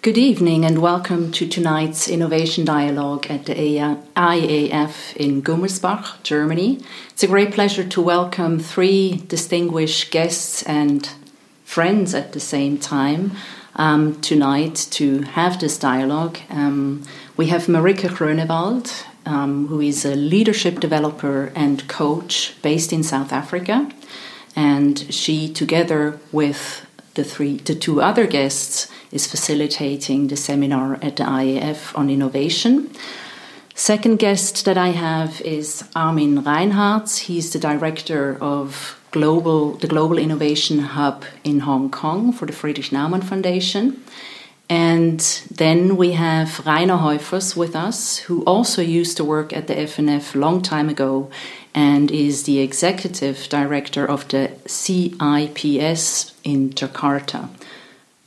Good evening and welcome to tonight's Innovation Dialogue at the IAF in Gummersbach, Germany. It's a great pleasure to welcome three distinguished guests and friends at the same time um, tonight to have this dialogue. Um, we have Marika Grönewald, um, who is a leadership developer and coach based in South Africa. And she, together with the three, the two other guests, is facilitating the seminar at the IAF on innovation. Second guest that I have is Armin Reinartz. He's the director of global the Global Innovation Hub in Hong Kong for the Friedrich Naumann Foundation. And then we have Rainer Heufers with us, who also used to work at the FNF long time ago and is the executive director of the CIPS in Jakarta.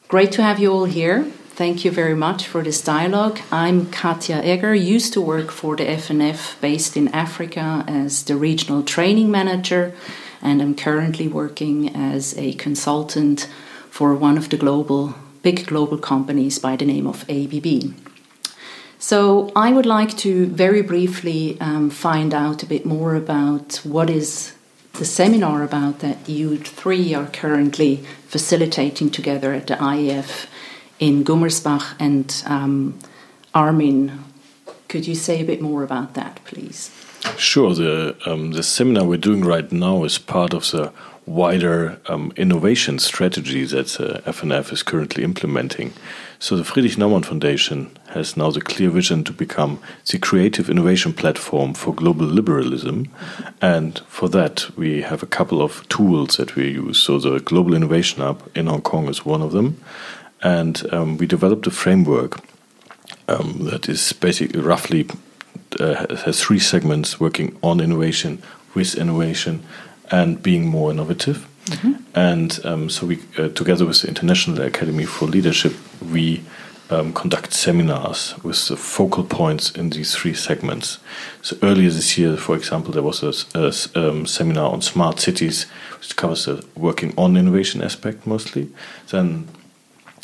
Great to have you all here. Thank you very much for this dialogue. I'm Katja Egger, used to work for the FNF based in Africa as the regional training manager, and I'm currently working as a consultant for one of the global big global companies by the name of ABB. So I would like to very briefly um, find out a bit more about what is the seminar about that you three are currently facilitating together at the IAF in Gummersbach and um, Armin. Could you say a bit more about that, please? Sure. The um, the seminar we're doing right now is part of the wider um, innovation strategy that uh, FNF is currently implementing. So the Friedrich Naumann Foundation has now the clear vision to become the creative innovation platform for global liberalism. And for that, we have a couple of tools that we use. So the Global Innovation Hub in Hong Kong is one of them. And um, we developed a framework um, that is basically roughly uh, has three segments working on innovation, with innovation, and being more innovative. Mm-hmm. And um, so we, uh, together with the International Academy for Leadership, we um, conduct seminars with the focal points in these three segments. So earlier this year, for example, there was a, a um, seminar on smart cities, which covers the working on innovation aspect mostly. Then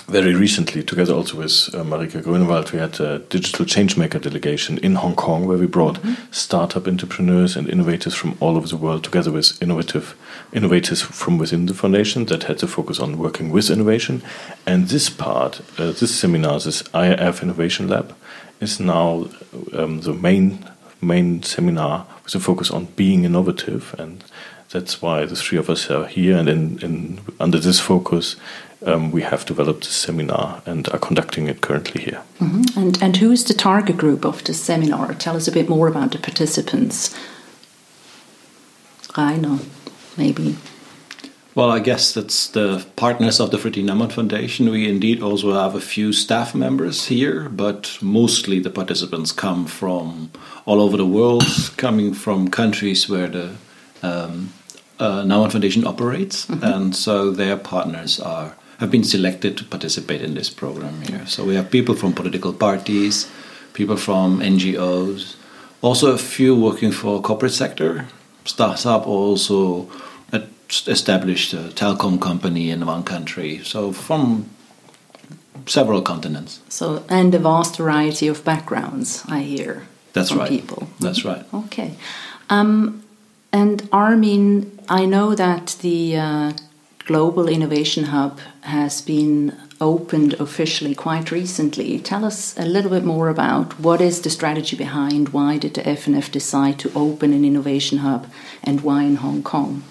very recently, together also with uh, Marika Grönewald, we had a digital changemaker delegation in Hong Kong where we brought mm -hmm. startup entrepreneurs and innovators from all over the world together with innovative innovators from within the foundation that had to focus on working with innovation. And this part, uh, this seminar, this IAF Innovation Lab, is now um, the main main seminar with a focus on being innovative and that's why the three of us are here and in, in under this focus um, we have developed a seminar and are conducting it currently here. Mm -hmm. And and who is the target group of the seminar? Tell us a bit more about the participants. Rainer, maybe. Well, I guess that's the partners of the Friedrich Naumann Foundation. We indeed also have a few staff members here, but mostly the participants come from all over the world, coming from countries where the um, uh, Naumann Foundation operates, mm -hmm. and so their partners are have been selected to participate in this program here. So we have people from political parties, people from NGOs, also a few working for corporate sector, startup also established a telecom company in one country. So from several continents. So and a vast variety of backgrounds, I hear. That's from right. People. That's right. Okay. Um, and Armin, I know that the uh, Global Innovation Hub has been opened officially quite recently. Tell us a little bit more about what is the strategy behind why did the FNF decide to open an innovation hub and why in Hong Kong?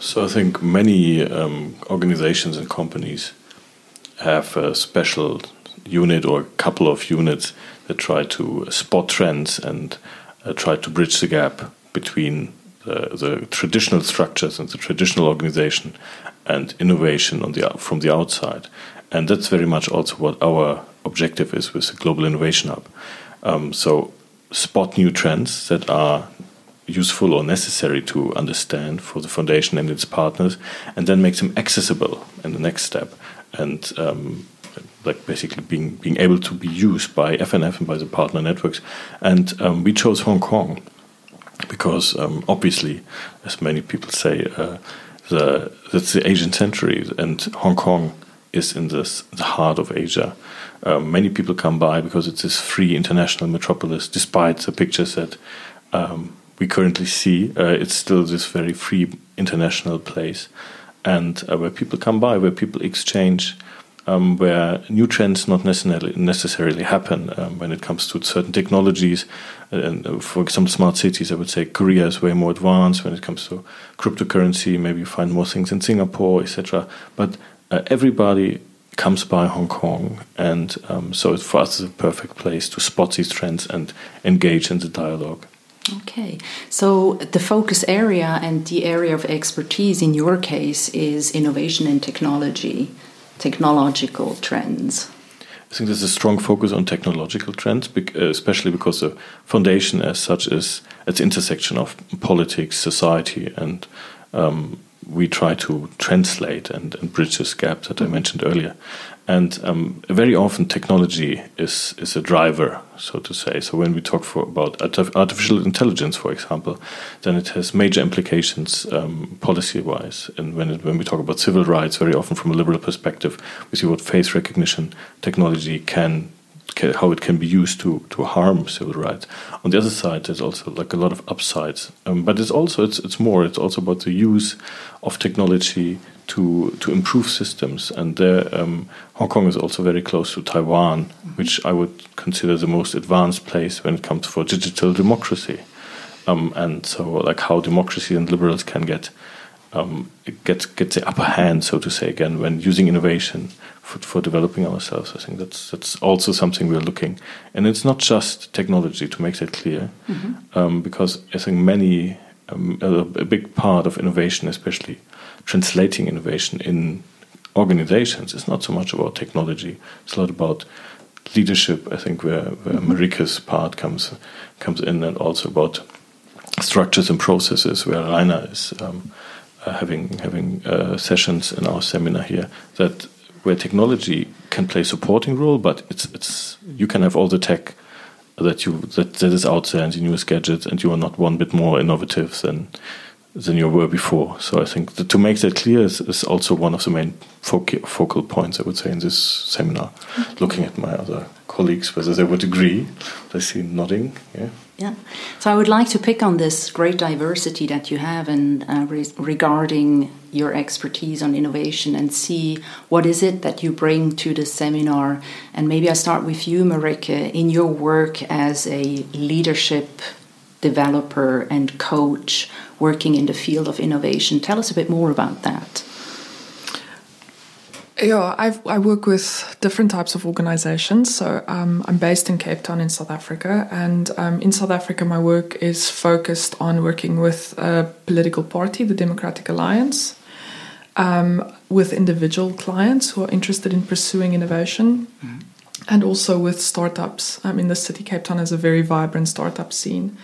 So I think many um, organizations and companies have a special unit or a couple of units that try to spot trends and uh, try to bridge the gap between the, the traditional structures and the traditional organization and innovation on the from the outside. And that's very much also what our objective is with the Global Innovation Hub. Um, so, spot new trends that are useful or necessary to understand for the foundation and its partners, and then make them accessible in the next step. And um, like basically being being able to be used by FNF and by the partner networks. And um, we chose Hong Kong because um, obviously, as many people say, uh, the, the Asian century, and Hong Kong is in this, the heart of Asia. Um, many people come by because it's this free international metropolis, despite the pictures that um, we currently see. Uh, it's still this very free international place, and uh, where people come by, where people exchange. Um, where new trends not necessarily necessarily happen um, when it comes to certain technologies. And uh, for example, smart cities, I would say Korea is way more advanced when it comes to cryptocurrency. Maybe you find more things in Singapore, etc. But uh, everybody comes by Hong Kong, and um, so for us, it's a perfect place to spot these trends and engage in the dialogue. Okay, so the focus area and the area of expertise in your case is innovation and technology, technological trends. I think there's a strong focus on technological trends, especially because the foundation, as such, is at the intersection of politics, society, and um, we try to translate and, and bridge this gap that I mm-hmm. mentioned earlier. And um, very often technology is, is a driver, so to say. So when we talk for, about artificial intelligence, for example, then it has major implications um, policy-wise. And when, it, when we talk about civil rights, very often from a liberal perspective, we see what face recognition technology can how it can be used to to harm civil rights. On the other side, there's also like a lot of upsides, um, but it's also it's it's more. It's also about the use of technology to to improve systems. And there, um, Hong Kong is also very close to Taiwan, which I would consider the most advanced place when it comes for digital democracy. Um, and so, like how democracy and liberals can get um, get get the upper hand, so to say, again when using innovation for, for developing ourselves. I think that's that's also something we're looking, and it's not just technology to make that clear, mm-hmm. um, because I think many um, a, a, big part of innovation, especially translating innovation in organizations, is not so much about technology. It's a lot about leadership. I think where, where mm-hmm. Marika's part comes comes in, and also about structures and processes, where Rainer is. Um, uh, having having uh, sessions in our seminar here that where technology can play a supporting role, but it's it's you can have all the tech that you that, that is out there and the newest gadgets, and you are not one bit more innovative than than you were before. So I think to make that clear is, is also one of the main focal, focal points I would say in this seminar. Okay. Looking at my other colleagues, whether they would agree, I see nodding. Yeah. Yeah. So I would like to pick on this great diversity that you have and uh, re regarding your expertise on innovation and see what is it that you bring to the seminar. And maybe I start with you, Marika, in your work as a leadership developer and coach working in the field of innovation. Tell us a bit more about that. Yeah, I've, i work with different types of organizations. So um, I'm based in Cape Town in South Africa. And um, in South Africa, my work is focused on working with a political party, the Democratic Alliance, um, with individual clients who are interested in pursuing innovation, mm-hmm. and also with startups. I mean, the city, Cape Town has a very vibrant startup scene.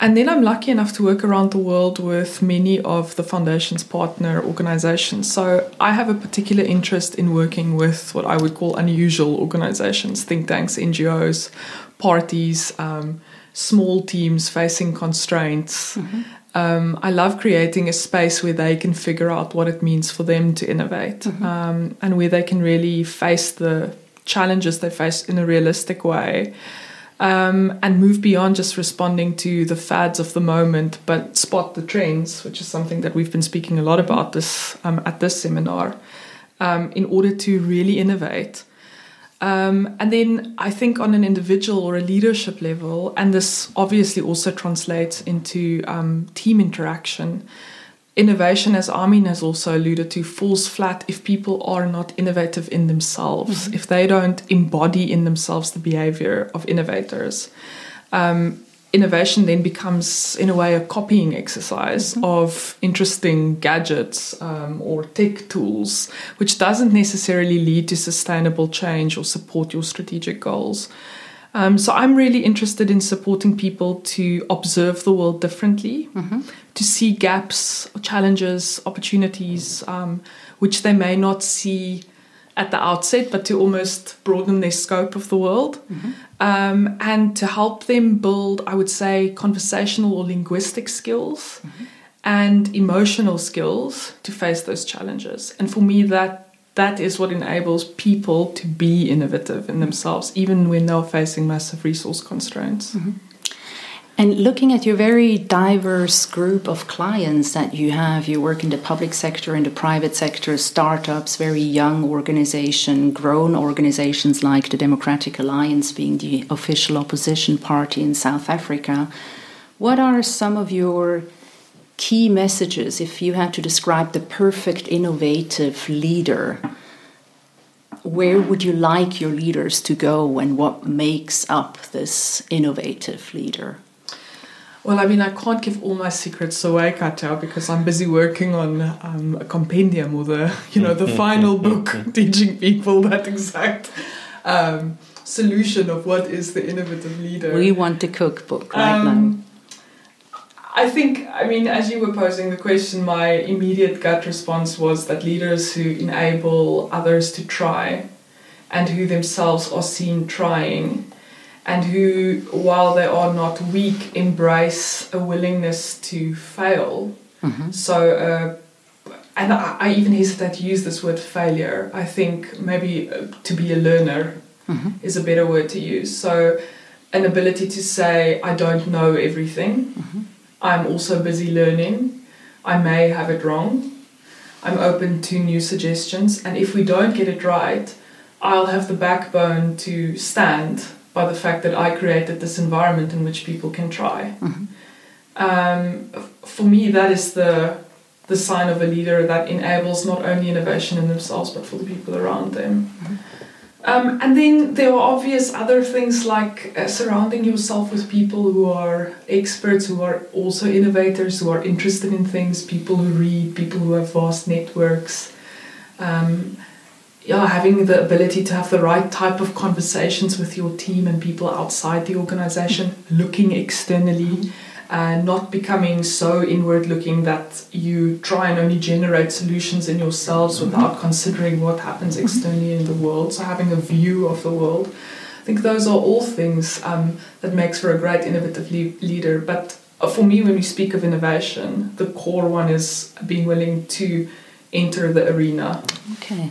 And then I'm lucky enough to work around the world with many of the foundation's partner organizations. So I have a particular interest in working with what I would call unusual organizations, think tanks, NGOs, parties, um, small teams facing constraints. Mm-hmm. Um, I love creating a space where they can figure out what it means for them to innovate mm-hmm. um, and where they can really face the challenges they face in a realistic way um, and move beyond just responding to the fads of the moment, but spot the trends, which is something that we've been speaking a lot about this um, at this seminar, um, in order to really innovate. Um, and then I think on an individual or a leadership level, and this obviously also translates into um, team interaction innovation, as Armin has also alluded to, falls flat if people are not innovative in themselves, mm-hmm. if they don't embody in themselves the behavior of innovators. Um, innovation then becomes, in a way, a copying exercise mm-hmm. of interesting gadgets um, or tech tools, which doesn't necessarily lead to sustainable change or support your strategic goals. Um, so I'm really interested in supporting people to observe the world differently, mm-hmm. to see gaps, challenges, opportunities, um, which they may not see at the outset, but to almost broaden their scope of the world. Mm-hmm. Um, and to help them build, I would say, conversational or linguistic skills mm-hmm. and emotional skills to face those challenges. And for me, that that is what enables people to be innovative in themselves, even when they're facing massive resource constraints. Mm-hmm. And looking at your very diverse group of clients that you have, you work in the public sector, in the private sector, startups, very young organization, grown organizations like the Democratic Alliance being the official opposition party in South Africa. What are some of your key messages if you had to describe the perfect innovative leader? Where would you like your leaders to go and what makes up this innovative leader? Well, I mean, I can't give all my secrets away, Katja, because I'm busy working on um, a compendium or the, you know, the final book teaching people that exact um, solution of what is the innovative leader. We want the cookbook right um, now. I think, I mean, as you were posing the question, my immediate gut response was that leaders who enable others to try and who themselves are seen trying and who, while they are not weak, embrace a willingness to fail. Mm-hmm. So, uh, and I, I, even hesitate to use this word failure. I think maybe uh, to be a learner mm-hmm. is a better word to use. So, an ability to say, I don't know everything. Mm-hmm. I'm also busy learning. I may have it wrong. I'm open to new suggestions. And if we don't get it right, I'll have the backbone to stand by the fact that I created this environment in which people can try. Mm-hmm. Um, for me, that is the the sign of a leader that enables not only innovation in themselves but for the people around them. Mm-hmm. Um, and then there are obvious other things like uh, surrounding yourself with people who are experts, who are also innovators, who are interested in things, people who read, people who have vast networks. Um, yeah, having the ability to have the right type of conversations with your team and people outside the organization, looking externally, and not becoming so inward looking that you try and only generate solutions in yourselves mm-hmm. without considering what happens mm-hmm. externally in the world. So having a view of the world. I think those are all things um, that makes for a great innovative le- leader. But uh, for me, when we speak of innovation, the core one is being willing to enter the arena. Okay.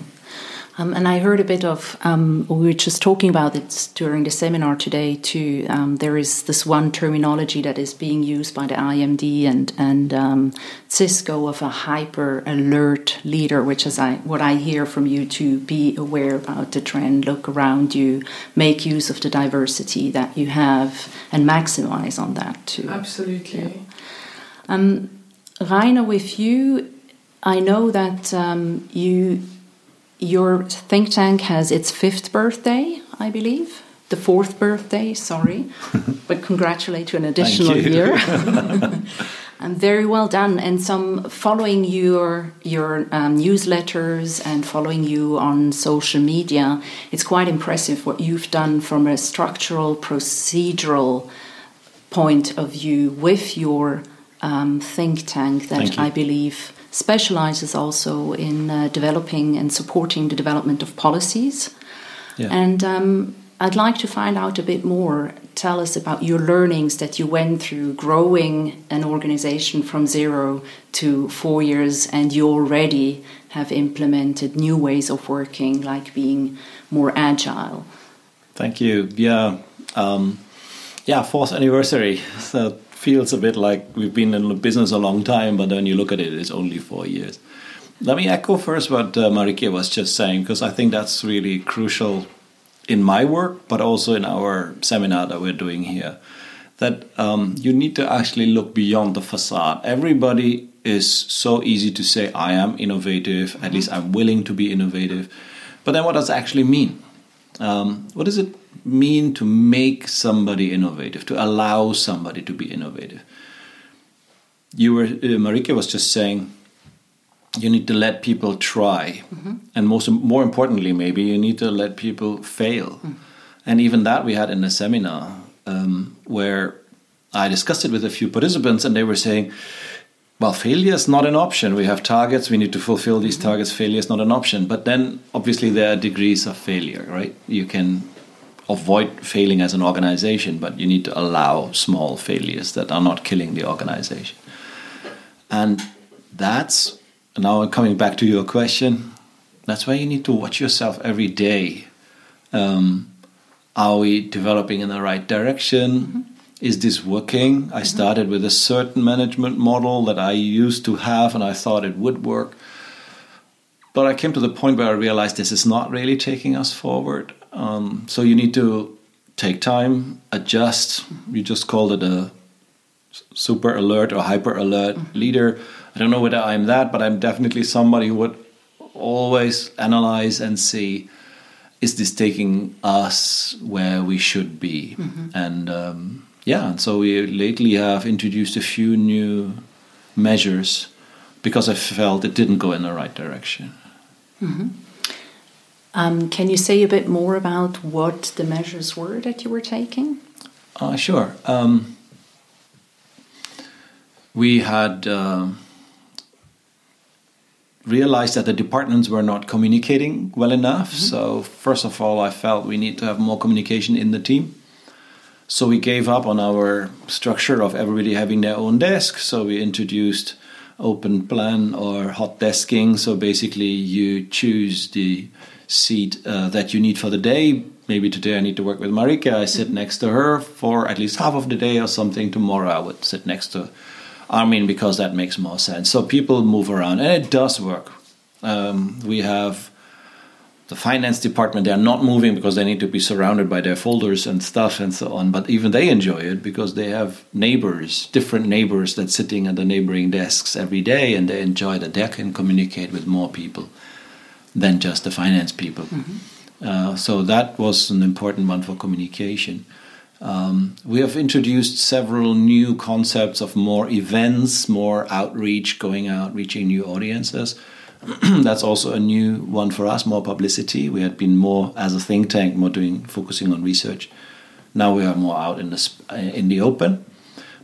Um, and I heard a bit of, um, we were just talking about it during the seminar today too. Um, there is this one terminology that is being used by the IMD and, and um, Cisco of a hyper alert leader, which is I, what I hear from you to be aware about the trend, look around you, make use of the diversity that you have, and maximize on that too. Absolutely. Yeah. Um, Rainer, with you, I know that um, you your think tank has its fifth birthday, I believe. The fourth birthday, sorry. but congratulate you an additional year. and very well done. And some following your your um, newsletters and following you on social media, it's quite impressive what you've done from a structural, procedural point of view with your um, think tank that I believe specializes also in uh, developing and supporting the development of policies. Yeah. And um, I'd like to find out a bit more. Tell us about your learnings that you went through growing an organization from zero to four years, and you already have implemented new ways of working, like being more agile. Thank you. Yeah. Um, yeah, fourth anniversary. So feels a bit like we've been in business a long time, but then you look at it, it's only four years. Let me echo first what uh, was just saying, because I think that's really crucial in my work, but also in our seminar that we're doing here. That um, you need to actually look beyond the facade. Everybody is so easy to say, I am innovative, at least I'm willing to be innovative. But then what does it actually mean? Um, what does it mean to make somebody innovative, to allow somebody to be innovative? You were, uh, Marika was just saying, you need to let people try, mm-hmm. and most more importantly, maybe you need to let people fail. Mm. And even that we had in a seminar um, where I discussed it with a few participants, and they were saying, well, failure is not an option. We have targets, we need to fulfill these targets. Failure is not an option. But then, obviously, there are degrees of failure, right? You can avoid failing as an organization, but you need to allow small failures that are not killing the organization. And that's now coming back to your question. that's why you need to watch yourself every day. Um, are we developing in the right direction? Mm-hmm. Is this working? Mm-hmm. I started with a certain management model that I used to have and I thought it would work. But I came to the point where I realized this is not really taking us forward. Um, so you need to take time, adjust. You just called it a super alert or hyper alert mm-hmm. leader. I don't know whether I'm that, but I'm definitely somebody who would always analyze and see is this taking us where we should be mm-hmm. and um, yeah and so we lately have introduced a few new measures because i felt it didn't go in the right direction mm-hmm. Um, can you say a bit more about what the measures were that you were taking uh, sure um, we had uh, realized that the departments were not communicating well enough. Mm-hmm. So, first of all, I felt we need to have more communication in the team. So, we gave up on our structure of everybody having their own desk. So, we introduced open plan or hot desking. So, basically, you choose the seat uh, that you need for the day. Maybe today I need to work with Marika. I sit next to her for at least half of the day or something. Tomorrow I would sit next to Armin because that makes more sense. So people move around, and it does work. Um, we have the finance department; they're not moving because they need to be surrounded by their folders and stuff and so on. But even they enjoy it because they have neighbors, different neighbors that sitting at the neighboring desks every day, and they enjoy that they can communicate with more people than just the finance people. Mm-hmm. Uh, so that was an important one for communication. Um, we have introduced several new concepts of more events, more outreach, going out, reaching new audiences. That's also a new one for us, more publicity. We had been more as a think tank, more doing focusing on research. Now we are more out in the in the open.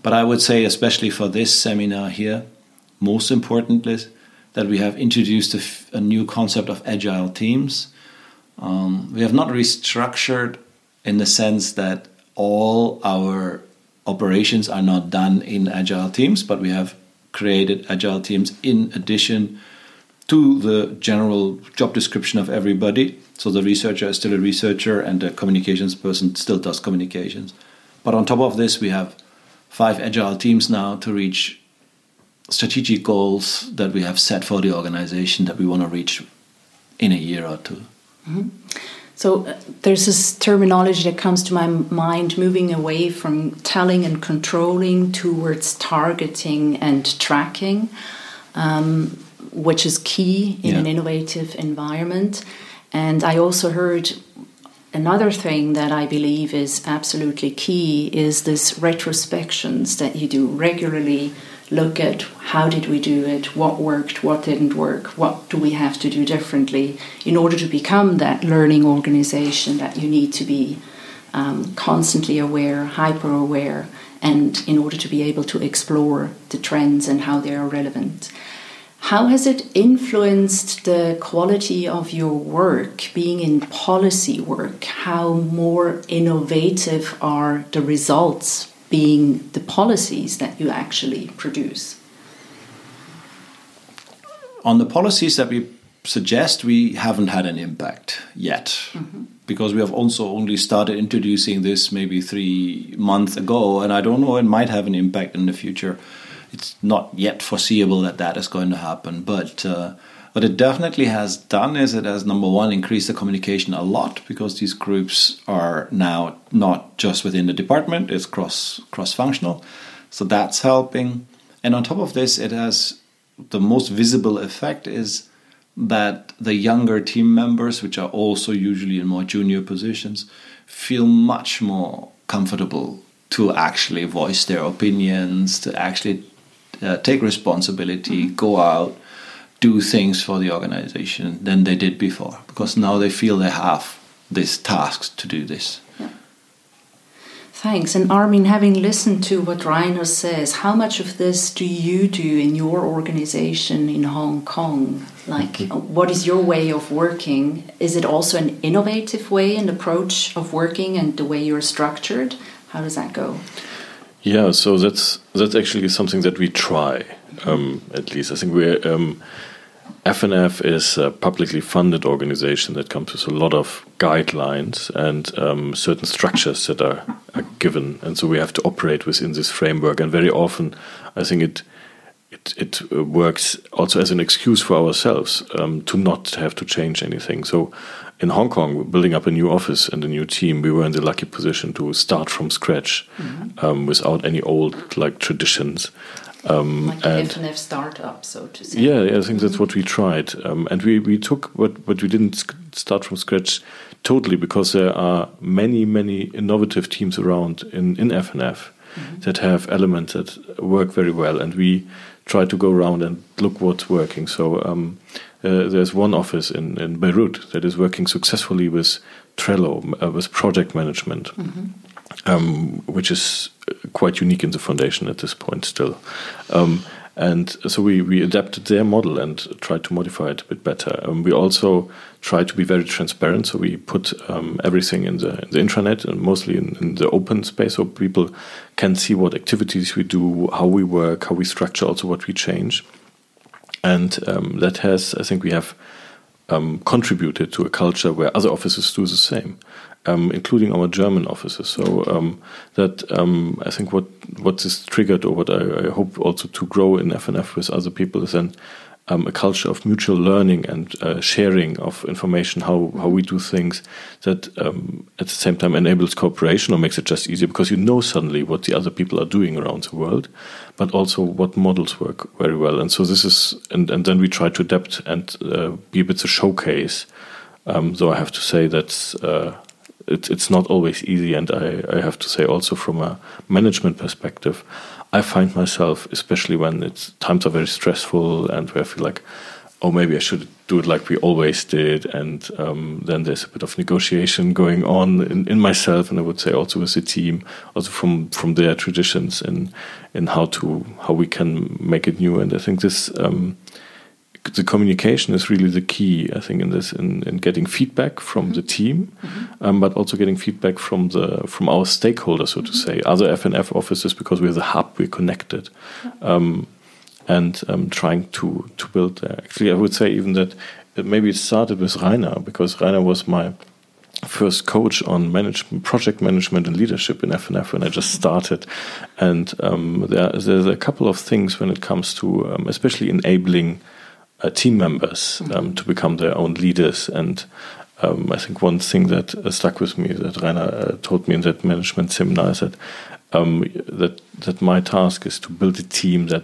But I would say, especially for this seminar here, most importantly, that we have introduced a, new concept of agile teams. Um, we have not restructured in the sense that all our operations are not done in agile teams, but we have created agile teams in addition to the general job description of everybody. So the researcher is still a researcher, and the communications person still does communications. But on top of this, we have five agile teams now to reach strategic goals that we have set for the organization that we want to reach in a year or 2 mm-hmm. So uh, there's this terminology that comes to my mind moving away from telling and controlling towards targeting and tracking, um, which is key in yeah. an innovative environment. And I also heard another thing that I believe is absolutely key is this retrospections that you do regularly look at how did we do it, what worked, what didn't work, what do we have to do differently in order to become that learning organization that you need to be um, constantly aware, hyper aware, and in order to be able to explore the trends and how they are relevant. How has it influenced the quality of your work, being in policy work? How more innovative are the results being the policies that you actually produce? On the policies that we suggest, we haven't had an impact yet. Mm-hmm. Because we have also only started introducing this maybe three months ago, and I don't know, it might have an impact in the future. It's not yet foreseeable that that is going to happen, but uh, what it definitely has done is it has number one increased the communication a lot because these groups are now not just within the department; it's cross cross functional, so that's helping. And on top of this, it has the most visible effect is that the younger team members, which are also usually in more junior positions, feel much more comfortable to actually voice their opinions, to actually uh, take responsibility, go out, do things for the organization than they did before because now they feel they have these tasks to do this. Yeah. Thanks. And Armin, having listened to what Rainer says, how much of this do you do in your organization in Hong Kong? Like, mm-hmm. what is your way of working? Is it also an innovative way and approach of working and the way you're structured? How does that go? Yeah, so that's that's actually something that we try. Um, at least I think we're um, FNF is a publicly funded organization that comes with a lot of guidelines and um, certain structures that are, are, given, and so we have to operate within this framework. And very often, I think it it, it uh, works also as an excuse for ourselves um, to not have to change anything. So, in Hong Kong, building up a new office and a new team, we were in the lucky position to start from scratch mm -hmm. um, without any old like traditions. Um, like an FNF startup, so to say. Yeah, yeah I think that's what we tried, um, and we we took, but but we didn't start from scratch totally because there are many many innovative teams around in in FNF mm -hmm. that have elements that work very well, and we try to go around and look what's working. So. Um, uh, there's one office in, in Beirut that is working successfully with Trello, uh, with project management. Mm -hmm um, which is quite unique in the foundation at this point still. Um, and so we, we adapted their model and tried to modify it a bit better. Um, we also try to be very transparent, so we put um, everything in the, in the intranet and mostly in, in, the open space, so people can see what activities we do, how we work, how we structure, also what we change. And um, that has, I think, we have um, contributed to a culture where other offices do the same um, including our German offices. So um, that um, I think what what this triggered, or what I, I, hope also to grow in FNF with other people, is then um, a culture of mutual learning and uh, sharing of information, how how we do things. That um, at the same time enables cooperation or makes it just easier because you know suddenly what the other people are doing around the world, but also what models work very well. And so this is, and and then we try to adapt and uh, be a bit a showcase. Um, so I have to say that's. Uh, it, it's not always easy. And I, I have to say, also from a management perspective, I find myself, especially when it's times are very stressful and where I feel like, oh, maybe I should do it like we always did. And um, then there's a bit of negotiation going on in, in myself, and I would say also with the team, also from from their traditions in in how to how we can make it new. And I think this. Um, the communication is really the key, I think, in this, in, in getting feedback from mm-hmm. the team, mm-hmm. um, but also getting feedback from the from our stakeholders, so to mm-hmm. say, other FNF offices, because we're the hub, we're connected, um, and um, trying to to build there. Actually, I would say even that maybe it started with Rainer, because Rainer was my first coach on management, project management and leadership in FNF when I just started. And um, there, there's a couple of things when it comes to, um, especially enabling uh, team members um, mm-hmm. to become their own leaders. And um, I think one thing that uh, stuck with me that Rainer uh, told me in that management seminar is that um, that that my task is to build a team that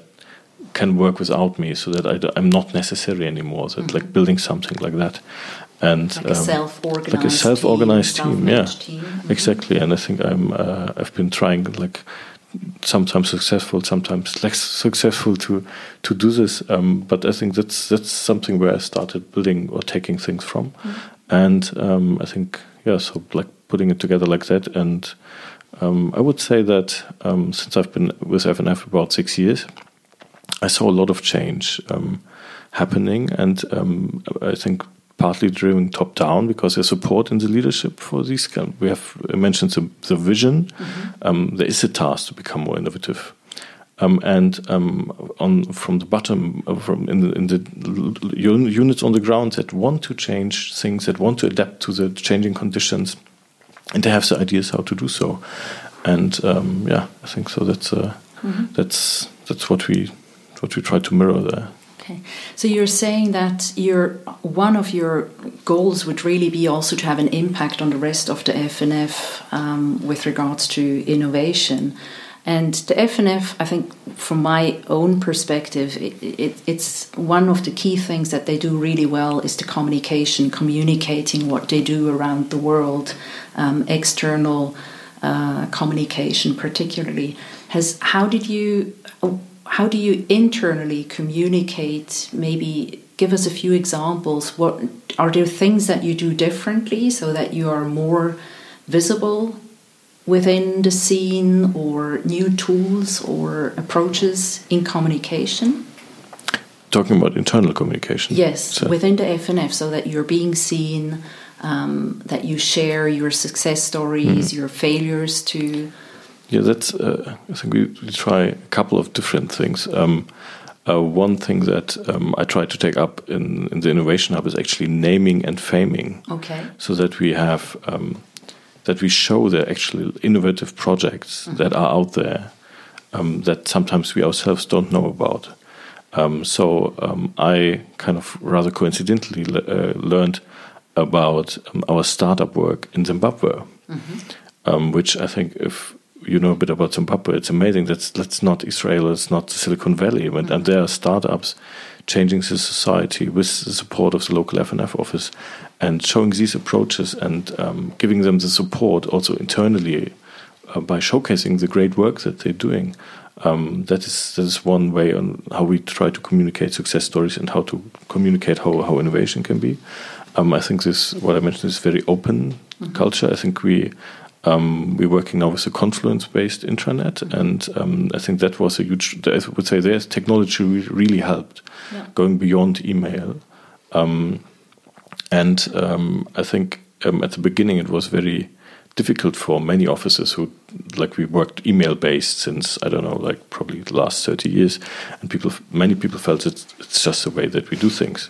can work without me, so that I, am not necessary anymore. So mm-hmm. like building something like that. And like a um, self-organized, like a self-organized team, team yeah, team. Mm-hmm. exactly. And I think I'm uh, I've been trying like sometimes successful, sometimes less successful to to do this. Um, but I think that's that's something where I started building or taking things from, mm. and um, I think yeah, so like putting it together like that. And um, I would say that um, since I've been with FNF about six years, I saw a lot of change um, happening, and um, I think partly driven top down because there's support in the leadership for these. We have mentioned the, the vision. Mm-hmm. Um, there is a task to become more innovative. Um, and um, on from the bottom, uh, from in the, in the units on the ground that want to change things, that want to adapt to the changing conditions, and they have the ideas how to do so. And um, yeah, I think so. That's uh, mm-hmm. that's that's what we what we try to mirror there. Okay, so you're saying that your one of your goals would really be also to have an impact on the rest of the FNF um, with regards to innovation. And the FNF, I think, from my own perspective, it, it, it's one of the key things that they do really well is the communication, communicating what they do around the world, um, external uh, communication, particularly. Has how did you how do you internally communicate maybe give us a few examples what are there things that you do differently so that you are more visible within the scene or new tools or approaches in communication talking about internal communication yes so. within the fnf so that you're being seen um, that you share your success stories mm. your failures to yeah, that's. Uh, I think we, we, try a couple of different things. Um, uh, one thing that um, I try to take up in, in the Innovation Hub is actually naming and faming. Okay. So that we have um, that we show the actually innovative projects mm -hmm. that are out there um, that sometimes we ourselves don't know about. Um, so um, I kind of rather coincidentally le uh, learned about um, our startup work in Zimbabwe, mm -hmm. which I think if you know a bit about Zimbabwe, it's amazing. That's that's not Israel, it's not Silicon Valley, but, mm -hmm. and there are startups changing the society with the support of the local FNF office, and showing these approaches and um, giving them the support also internally uh, by showcasing the great work that they're doing. Um, that is that is one way on how we try to communicate success stories and how to communicate how, how innovation can be. Um, I think this what I mentioned is very open mm -hmm. culture. I think we um, we're working now with a Confluence-based intranet, and um, I think that was a huge. I would say there's technology really helped, yeah. going beyond email, um, and um, I think um, at the beginning it was very difficult for many offices who like we worked email based since I don't know like probably the last 30 years and people many people felt it's, it's just the way that we do things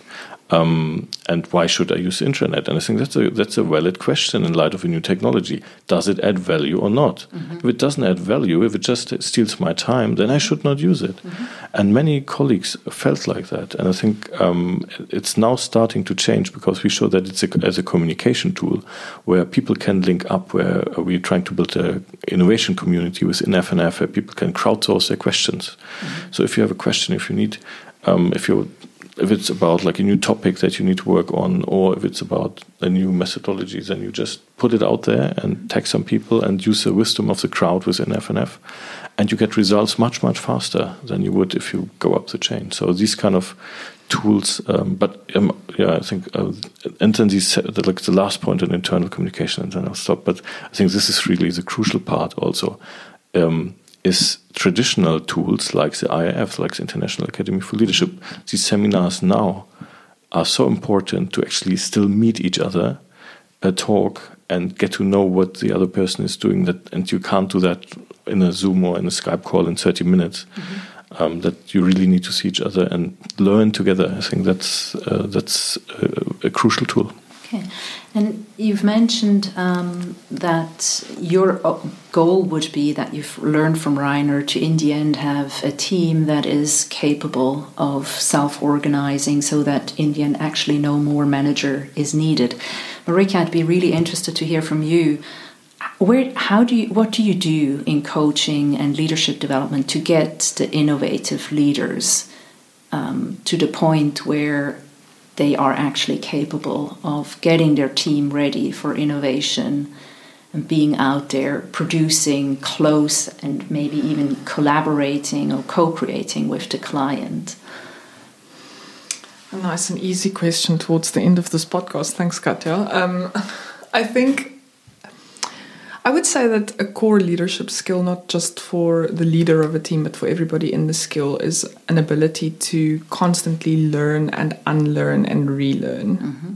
um, and why should I use the intranet? And I think that's a that's a valid question in light of a new technology. Does it add value or not? Mm -hmm. If it doesn't add value, if it just steals my time, then I should not use it. Mm -hmm. And many colleagues felt like that, and I think um, it's now starting to change because we show that it's a, as a communication tool where people can link up. Where we're trying to build a innovation community within FNF where people can crowdsource their questions. Mm -hmm. So if you have a question, if you need um, if you if it's about like a new topic that you need to work on, or if it's about a new methodology, then you just put it out there and tag some people and use the wisdom of the crowd within FNF, and you get results much much faster than you would if you go up the chain. So these kind of tools, um, but um, yeah, I think, uh, and then these the, like the last point on internal communication, and then I'll stop. But I think this is really the crucial part also. Um, is traditional tools like the IAF, like the International Academy for Leadership. These seminars now are so important to actually still meet each other, uh, talk, and get to know what the other person is doing. That and you can't do that in a Zoom or in a Skype call in thirty minutes. Mm -hmm. um, that you really need to see each other and learn together. I think that's uh, that's a, a crucial tool. Okay. And you've mentioned um, that your uh, goal would be that you've learned from Rainer to in the end have a team that is capable of self organizing so that in the end actually no more manager is needed. Marika, I'd be really interested to hear from you. Where, how do you, what do you do in coaching and leadership development to get the innovative leaders um, to the point where they are actually capable of getting their team ready for innovation and being out there producing close and maybe even collaborating or co creating with the client? A nice and easy question towards the end of this podcast. Thanks, Katja. Um, I think I would say that a core leadership skill, not just for the leader of a team, but for everybody in the skill, is an ability to constantly learn and unlearn and relearn mm-hmm.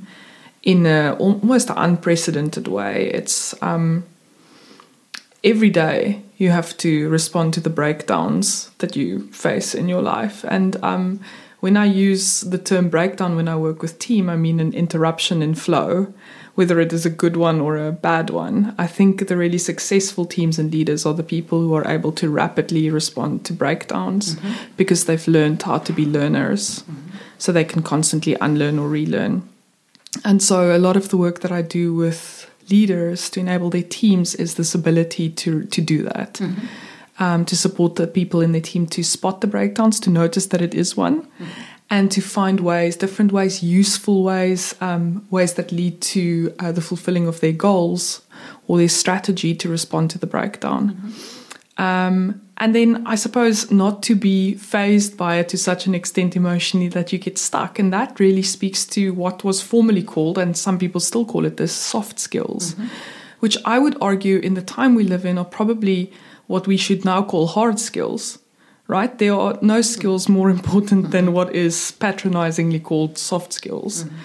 In a almost unprecedented way. It's um, every day you have to respond to the breakdowns that you face in your life. And um, when I use the term breakdown when I work with team, I mean an interruption in flow whether it is a good one or a bad one. I think the really successful teams and leaders are the people who are able to rapidly respond to breakdowns mm-hmm. because they've learned how to be learners. Mm-hmm. So they can constantly unlearn or relearn. And so a lot of the work that I do with leaders to enable their teams is this ability to to do that. Mm-hmm. Um, to support the people in their team to spot the breakdowns, to notice that it is one, mm-hmm and to find ways, different ways, useful ways, um, ways that lead to uh, the fulfilling of their goals or their strategy to respond to the breakdown. Mm-hmm. Um, and then I suppose not to be phased by it to such an extent emotionally that you get stuck. And that really speaks to what was formerly called, and some people still call it this, soft skills, mm-hmm. which I would argue in the time we live in are probably what we should now call hard skills right? There are no skills more important than what is patronizingly called soft skills. Mm-hmm.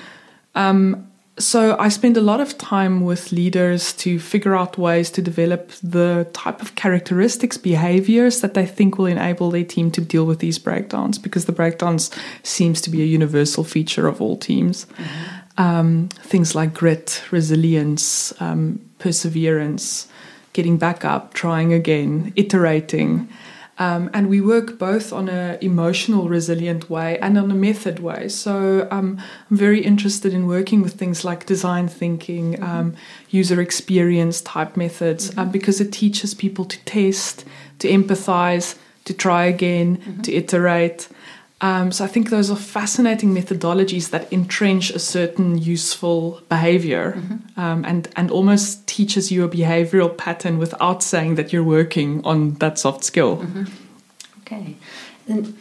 Um, so I spend a lot of time with leaders to figure out ways to develop the type of characteristics, behaviors that they think will enable their team to deal with these breakdowns, because the breakdowns seems to be a universal feature of all teams. Mm-hmm. Um, things like grit, resilience, um, perseverance, getting back up, trying again, iterating. Um, and we work both on an emotional, resilient way and on a method way. So um, I'm very interested in working with things like design thinking, mm-hmm. um, user experience type methods, mm-hmm. because it teaches people to test, to empathize, to try again, mm-hmm. to iterate. Um, so I think those are fascinating methodologies that entrench a certain useful behavior mm-hmm. um, and and almost teaches you a behavioral pattern without saying that you're working on that soft skill. Mm-hmm. Okay, and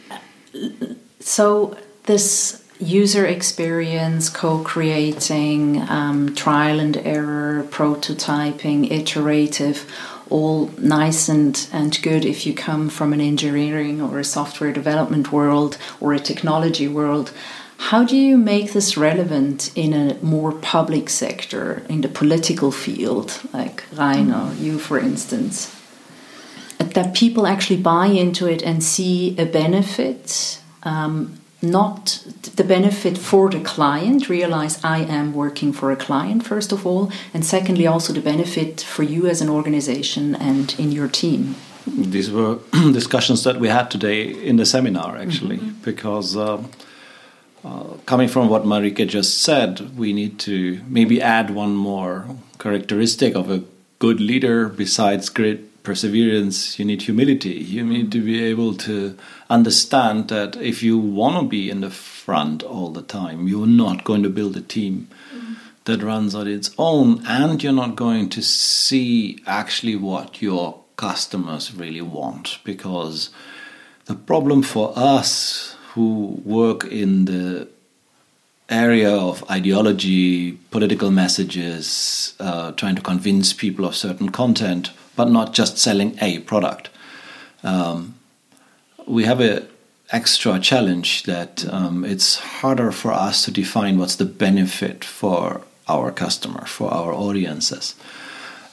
so this user experience, co-creating, um, trial and error, prototyping, iterative all nice and, and good if you come from an engineering or a software development world or a technology world. How do you make this relevant in a more public sector, in the political field, like Rainer, you for instance? That people actually buy into it and see a benefit um, not the benefit for the client, realize I am working for a client, first of all, and secondly, also the benefit for you as an organization and in your team. These were discussions that we had today in the seminar, actually, mm -hmm. because uh, uh, coming from what marika just said, we need to maybe add one more characteristic of a good leader besides grit perseverance, you need humility. You need to be able to understand that if you want to be in the front all the time, you're not going to build a team that runs on its own, and you're not going to see actually what your customers really want. Because the problem for us who work in the area of ideology, political messages, uh, trying to convince people of certain content, but not just selling a product. Um, we have an extra challenge that um, it's harder for us to define what's the benefit for our customer, for our audiences.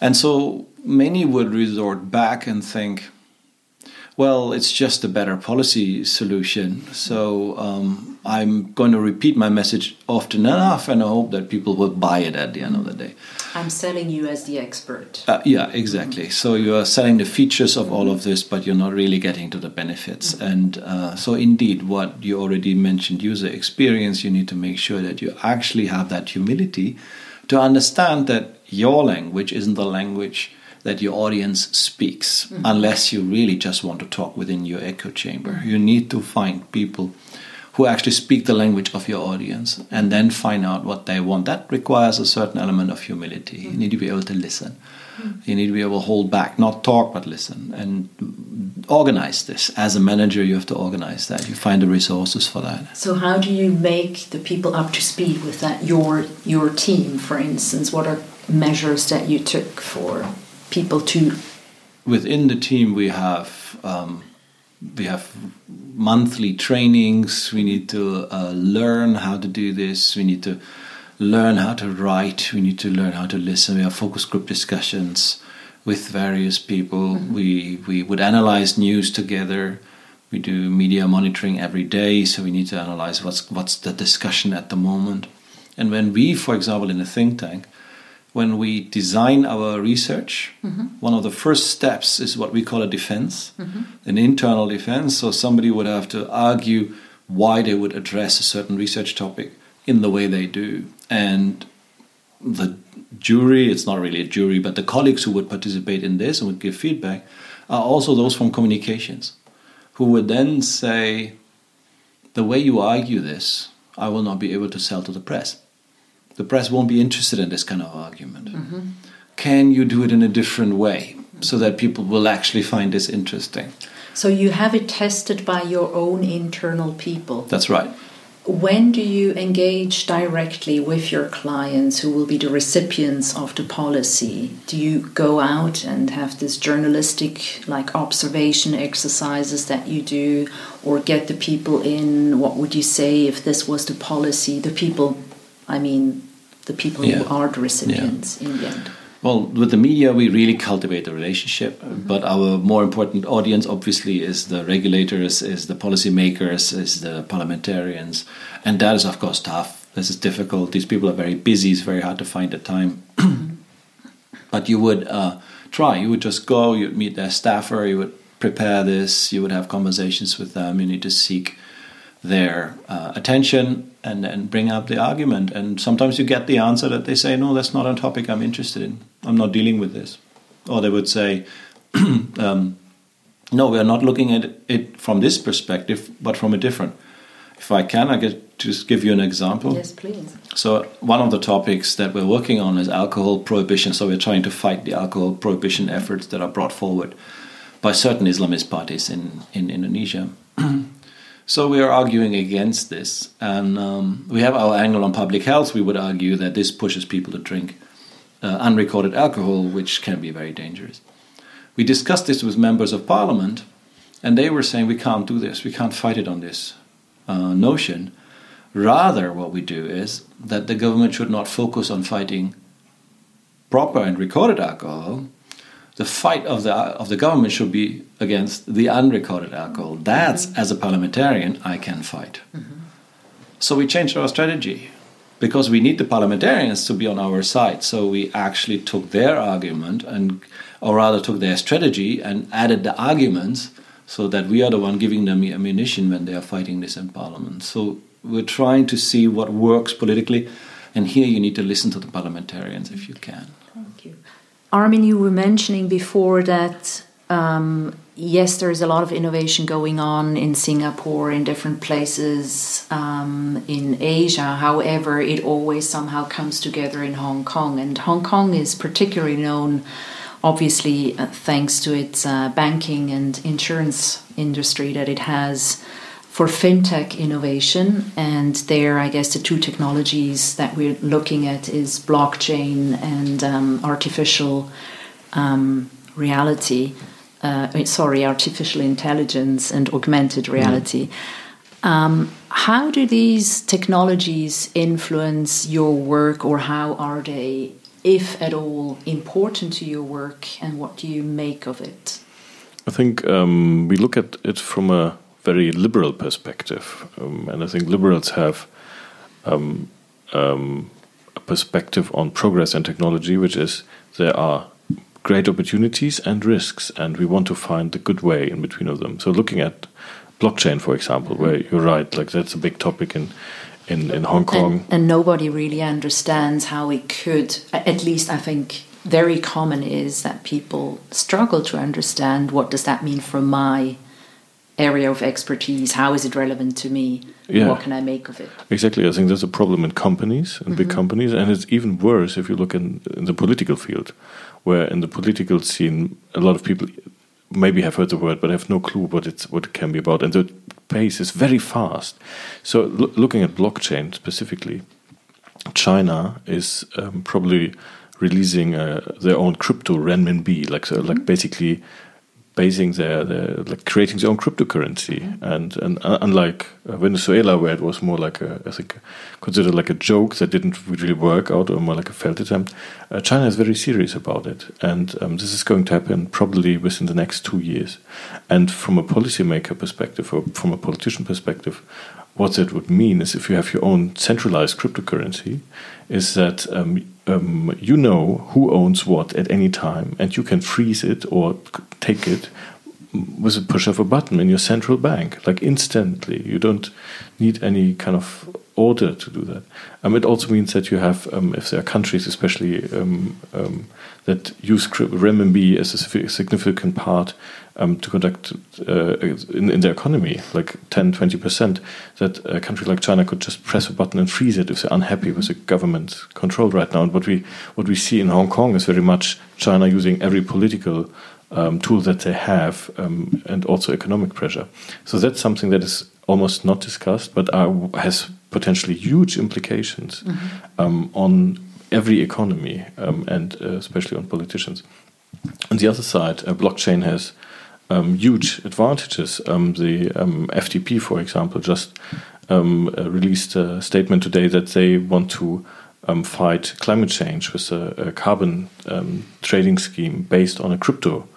And so many would resort back and think, well, it's just a better policy solution. So um, I'm going to repeat my message often enough, and I hope that people will buy it at the end of the day. I'm selling you as the expert. Uh, yeah, exactly. Mm-hmm. So you are selling the features of all of this, but you're not really getting to the benefits. Mm-hmm. And uh, so, indeed, what you already mentioned user experience, you need to make sure that you actually have that humility to understand that your language isn't the language that your audience speaks, mm-hmm. unless you really just want to talk within your echo chamber. Mm-hmm. You need to find people who actually speak the language of your audience and then find out what they want. That requires a certain element of humility. You mm-hmm. need to be able to listen. Mm-hmm. You need to be able to hold back, not talk, but listen and organize this. As a manager, you have to organize that. You find the resources for that. So, how do you make the people up to speed with that? Your your team, for instance, what are measures that you took for people to? Within the team, we have um, we have monthly trainings. We need to uh, learn how to do this. We need to learn how to write. We need to learn how to listen. We have focus group discussions with various people. Mm-hmm. We we would analyze news together. We do media monitoring every day, so we need to analyze what's what's the discussion at the moment. And when we, for example, in a think tank, when we design our research, mm-hmm. one of the first steps is what we call a defense, mm-hmm. an internal defense. So somebody would have to argue why they would address a certain research topic in the way they do. And the jury, it's not really a jury, but the colleagues who would participate in this and would give feedback are also those from communications who would then say, the way you argue this, I will not be able to sell to the press the press won't be interested in this kind of argument. Mm-hmm. Can you do it in a different way so that people will actually find this interesting? So you have it tested by your own internal people. That's right. When do you engage directly with your clients who will be the recipients of the policy? Do you go out and have this journalistic like observation exercises that you do or get the people in what would you say if this was the policy the people I mean the people Yeah. who are the recipients in the end. Well, with the media, we really cultivate the relationship. Uh, mm-hmm. But our more important audience, obviously, is the regulators, is the policymakers, is the parliamentarians, and that is, of course, tough. This is difficult. These people are very busy. It's very hard to find the time. Mm-hmm. but you would uh, try. You would just go. You'd meet their staffer. You would prepare this. You would have conversations with them. You need to seek their uh, attention and and bring up the argument. And sometimes you get the answer that they say, "No, that's not a topic I'm interested in. I'm not dealing with this." Or they would say, um, "No, we are not looking at it from this perspective, but from a different." If I can, I could just give you an example. Yes, please. So one of the topics that we're working on is alcohol prohibition. So we're trying to fight the alcohol prohibition efforts that are brought forward by certain Islamist parties in, in Indonesia. so we are arguing against this. And um, we have our angle on public health. We would argue that this pushes people to drink uh, unrecorded alcohol, which can be very dangerous. We discussed this with members of parliament, and they were saying we can't do this. We can't fight it on this uh, notion. Rather, what we do is that the government should not focus on fighting proper and recorded alcohol. The fight of the of the government should be against the unrecorded alcohol. That's mm-hmm. as a parliamentarian I can fight. Mm-hmm. So we changed our strategy because we need the parliamentarians to be on our side. So we actually took their argument and, or rather, took their strategy and added the arguments so that we are the one giving them the ammunition when they are fighting this in parliament. So we're trying to see what works politically, and here you need to listen to the parliamentarians if you can. Thank you. Armin, you were mentioning before that um, yes, there is a lot of innovation going on in Singapore, in different places um, in Asia. However, it always somehow comes together in Hong Kong, and Hong Kong is particularly known, obviously, uh, thanks to its uh, banking and insurance industry that it has for fintech innovation and there i guess the two technologies that we're looking at is blockchain and um, artificial um, reality uh, sorry artificial intelligence and augmented reality mm. um, how do these technologies influence your work or how are they if at all important to your work and what do you make of it i think um, we look at it from a very liberal perspective, um, and I think liberals have um, um, a perspective on progress and technology, which is there are great opportunities and risks, and we want to find the good way in between of them. So, looking at blockchain, for example, where you're right, like that's a big topic in in, in Hong Kong, and, and nobody really understands how it could. At least, I think very common is that people struggle to understand what does that mean for my area of expertise how is it relevant to me yeah. what can i make of it exactly i think there's a problem in companies in mm -hmm. big companies and it's even worse if you look in, in, the political field where in the political scene a lot of people maybe have heard the word but have no clue what it's what it can be about and the pace is very fast so lo looking at blockchain specifically china is um, probably releasing uh, their own crypto renminbi like so, mm -hmm. like basically basing their, their like creating their own cryptocurrency. Mm -hmm. and and uh, unlike uh, Venezuela where it was more like a I think considered like a joke that didn't really work out or more like a failed attempt uh, China is very serious about it. And um, this is going to happen probably within the next two years. And from a policymaker perspective or from a politician perspective what that would mean is if you have your own centralized cryptocurrency is that um, um, you know who owns what at any time, and you can freeze it or take it with a push of a button in your central bank, like instantly. You don't need any kind of order to do that. Um, it also means that you have, um, if there are countries, especially um, um, that use renminbi as a significant part um, to conduct uh, in, in their economy, like 10, 20%, that a country like China could just press a button and freeze it if they're unhappy with the government control right now. And what we what we see in Hong Kong is very much China using every political um, tool that they have um, and also economic pressure. So that's something that is almost not discussed, but are, has potentially huge implications mm -hmm. on every economy um, and uh, especially on politicians. On the other side, uh, blockchain has um, huge advantages. Um, the um, FDP, for example, just um, uh, released a statement today that they want to um, fight climate change with a, a carbon um, trading scheme based on a crypto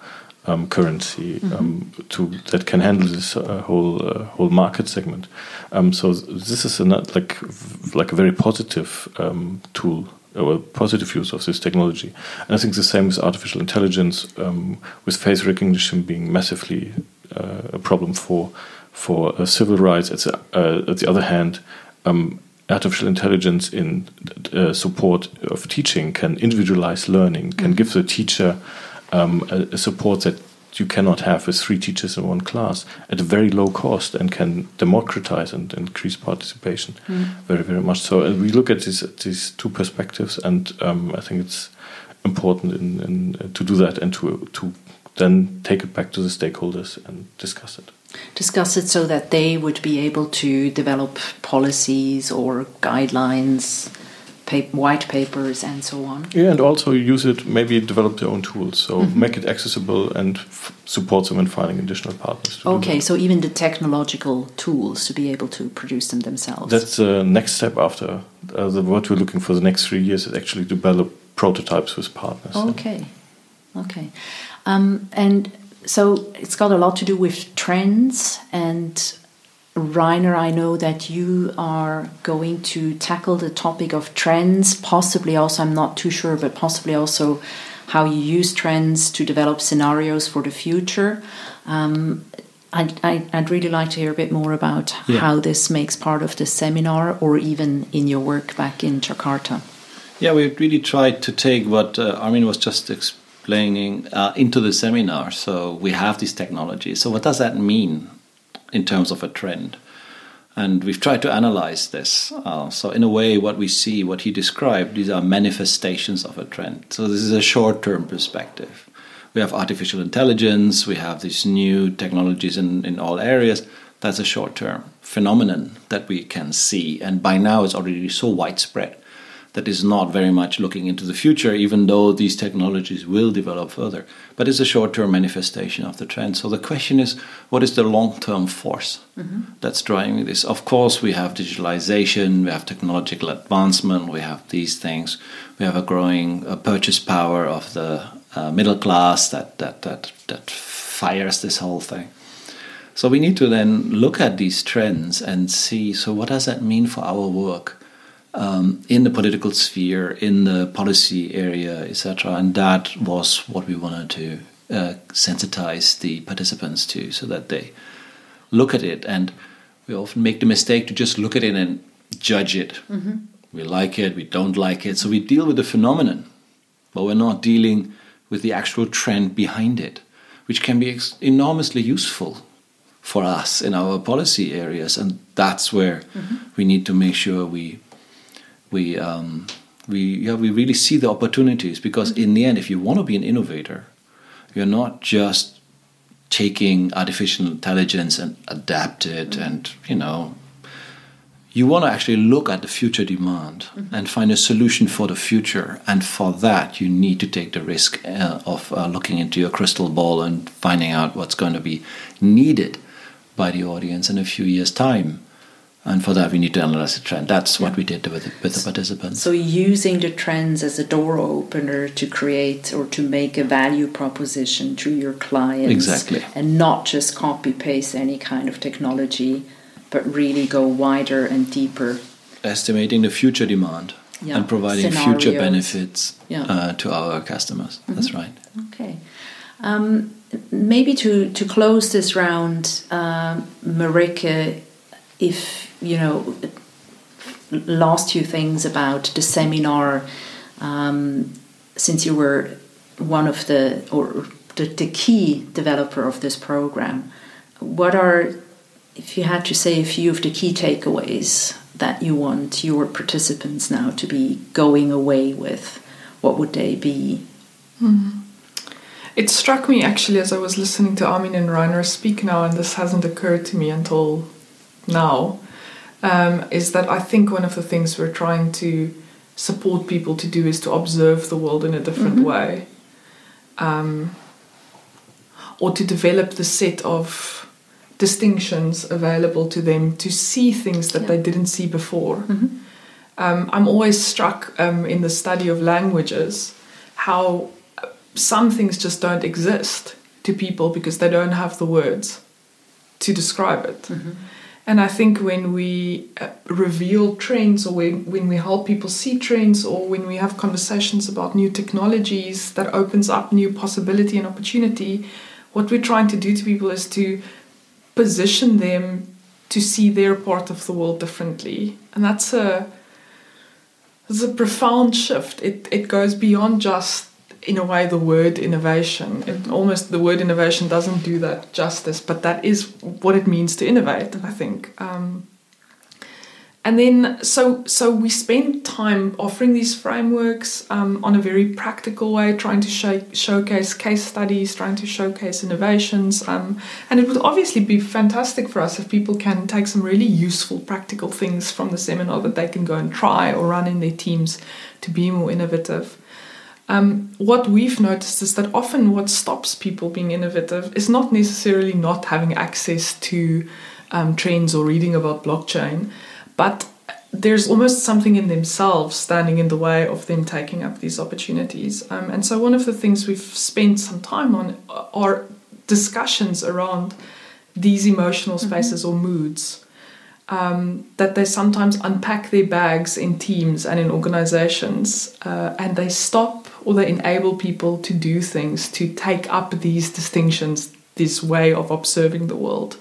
um, currency um, to that can handle this uh, whole uh, whole market segment. Um, so this is a like like a very positive um, tool or a positive use of this technology. And I think the same with artificial intelligence, um, with face recognition being massively uh, a problem for for uh, civil rights. At the, uh, at the other hand. Um, artificial intelligence in uh, support of teaching can individualize learning, can give the teacher um, a, a, support that you cannot have with three teachers in one class at a very low cost and can democratize and increase participation mm. very, very much. So uh, we look at these, these two perspectives, and um, I think it's important in, in, uh, to do that and to, to then take it back to the stakeholders and discuss it discuss it so that they would be able to develop policies or guidelines, white papers, and so on. Yeah, and also use it, maybe develop their own tools, so mm -hmm. make it accessible and support them in finding additional partners. okay, so even the technological tools to be able to produce them themselves. That's the next step after uh, the, what we're looking for the next three years is actually develop prototypes with partners. Okay, okay, um, and so it's got a lot to do with trends and Rainer, I know that you are going to tackle the topic of trends, possibly also, I'm not too sure, but possibly also how you use trends to develop scenarios for the future. Um, I'd, I'd, really like to hear a bit more about yeah. how this makes part of the seminar or even in your work back in Jakarta. Yeah, we really tried to take what uh, Armin was just explaining explaining uh, into the seminar. So we have this technology. So what does that mean in terms of a trend? And we've tried to analyze this. Uh, so in a way, what we see, what he described, these are manifestations of a trend. So this is a short-term perspective. We have artificial intelligence. We have these new technologies in, in all areas. That's a short-term phenomenon that we can see. And by now, it's already so widespread that is not very much looking into the future, even though these technologies will develop further. But it's a short term manifestation of the trend. So the question is what is the long term force mm-hmm. that's driving this? Of course, we have digitalization, we have technological advancement, we have these things, we have a growing uh, purchase power of the uh, middle class that, that, that, that fires this whole thing. So we need to then look at these trends and see so, what does that mean for our work? Um, in the political sphere, in the policy area, etc. And that was what we wanted to uh, sensitize the participants to, so that they look at it. And we often make the mistake to just look at it and judge it. Mm-hmm. We like it, we don't like it. So we deal with the phenomenon, but we're not dealing with the actual trend behind it, which can be ex- enormously useful for us in our policy areas. And that's where mm-hmm. we need to make sure we we um, we yeah we really see the opportunities because in the end, if you want to be an innovator, you're not just taking artificial intelligence and adapt it mm-hmm. and you know you want to actually look at the future demand mm-hmm. and find a solution for the future and for that you need to take the risk uh, of uh, looking into your crystal ball and finding out what's going to be needed by the audience in a few years time and for that, we need to analyze the trend. That's what we did with the, with the participants. So, using the trends as a door opener to create or to make a value proposition to your clients. Exactly. And not just copy paste any kind of technology, but really go wider and deeper. Estimating the future demand yeah. and providing Scenarios. future benefits yeah. uh, to our customers. Mm-hmm. That's right. Okay. Um, maybe to, to close this round, uh, Marika, if you know, last few things about the seminar, um, since you were one of the or the, the key developer of this program, what are, if you had to say a few of the key takeaways that you want your participants now to be going away with, what would they be? Mm. It struck me actually as I was listening to Armin and Rainer speak now, and this hasn't occurred to me until now um, is that I think one of the things we're trying to support people to do is to observe the world in a different mm-hmm. way. Um, or to develop the set of distinctions available to them to see things that yeah. they didn't see before. Mm-hmm. Um, I'm always struck um, in the study of languages how some things just don't exist to people because they don't have the words to describe it. Mm-hmm. And I think when we uh, reveal trends or when, we help people see trends or when we have conversations about new technologies that opens up new possibility and opportunity, what we're trying to do to people is to position them to see their part of the world differently. And that's a it's a profound shift. It it goes beyond just in a way the word innovation. It almost the word innovation doesn't do that justice, but that is what it means to innovate. I think. Um, and then so so we spend time offering these frameworks um, on a very practical way trying to show, showcase case studies trying to showcase innovations um, and it would obviously be fantastic for us if people can take some really useful practical things from the seminar that they can go and try or run in their teams to be more innovative um, what we've noticed is that often what stops people being innovative is not necessarily not having access to um, trends or reading about blockchain, but there's almost something in themselves standing in the way of them taking up these opportunities. Um, and so, one of the things we've spent some time on are discussions around these emotional mm-hmm. spaces mm-hmm. or moods um, that they sometimes unpack their bags in teams and in organizations uh, and they stop or they enable people to do things, to take up these distinctions, this way of observing the world.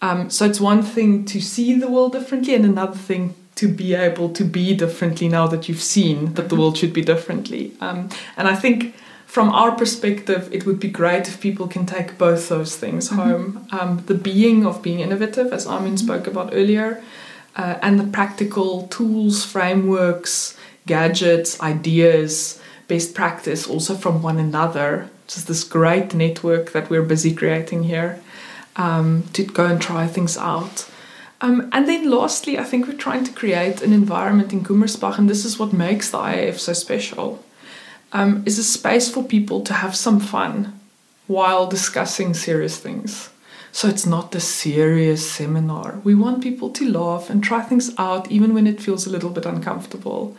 Um, so it's one thing to see the world differently, and another thing to be able to be differently now that you've seen that the world should be differently. Um, and I think from our perspective, it would be great if people can take both those things mm-hmm. home um, the being of being innovative, as Armin spoke about earlier, uh, and the practical tools, frameworks, gadgets, ideas, best practice also from one another. Just this great network that we're busy creating here um, to go and try things out. Um, and then lastly, I think we're trying to create an environment in Gummersbach, and this is what makes the IAF so special um, is a space for people to have some fun while discussing serious things. So it's not a serious seminar. We want people to laugh and try things out even when it feels a little bit uncomfortable.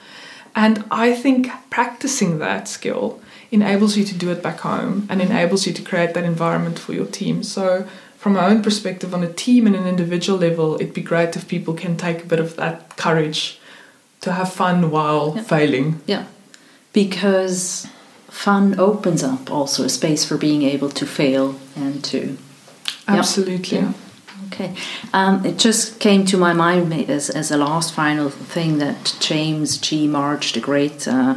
And I think practicing that skill enables you to do it back home and mm-hmm. enables you to create that environment for your team. So, from my own perspective, on a team and an individual level, it'd be great if people can take a bit of that courage to have fun while yeah. failing. Yeah because fun opens up also a space for being able to fail and to absolutely yeah. Okay. Um, it just came to my mind as, as a last final thing that james g. March the great uh,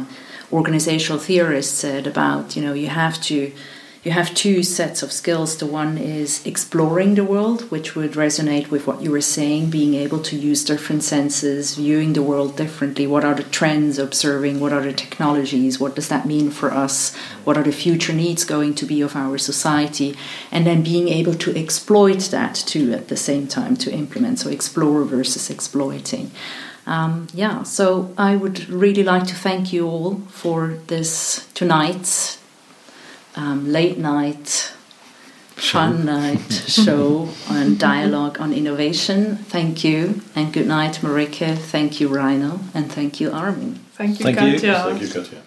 organizational theorist said about you know you have to you have two sets of skills. The one is exploring the world, which would resonate with what you were saying, being able to use different senses, viewing the world differently. What are the trends, observing what are the technologies, what does that mean for us, what are the future needs going to be of our society, and then being able to exploit that too at the same time to implement. So, explore versus exploiting. Um, yeah, so I would really like to thank you all for this tonight's um, late night fun night show on dialogue on innovation. Thank you and good night, Marika. Thank you, Rainer, and thank you, Armin. Thank you, thank Katja. You. Thank you, Katja.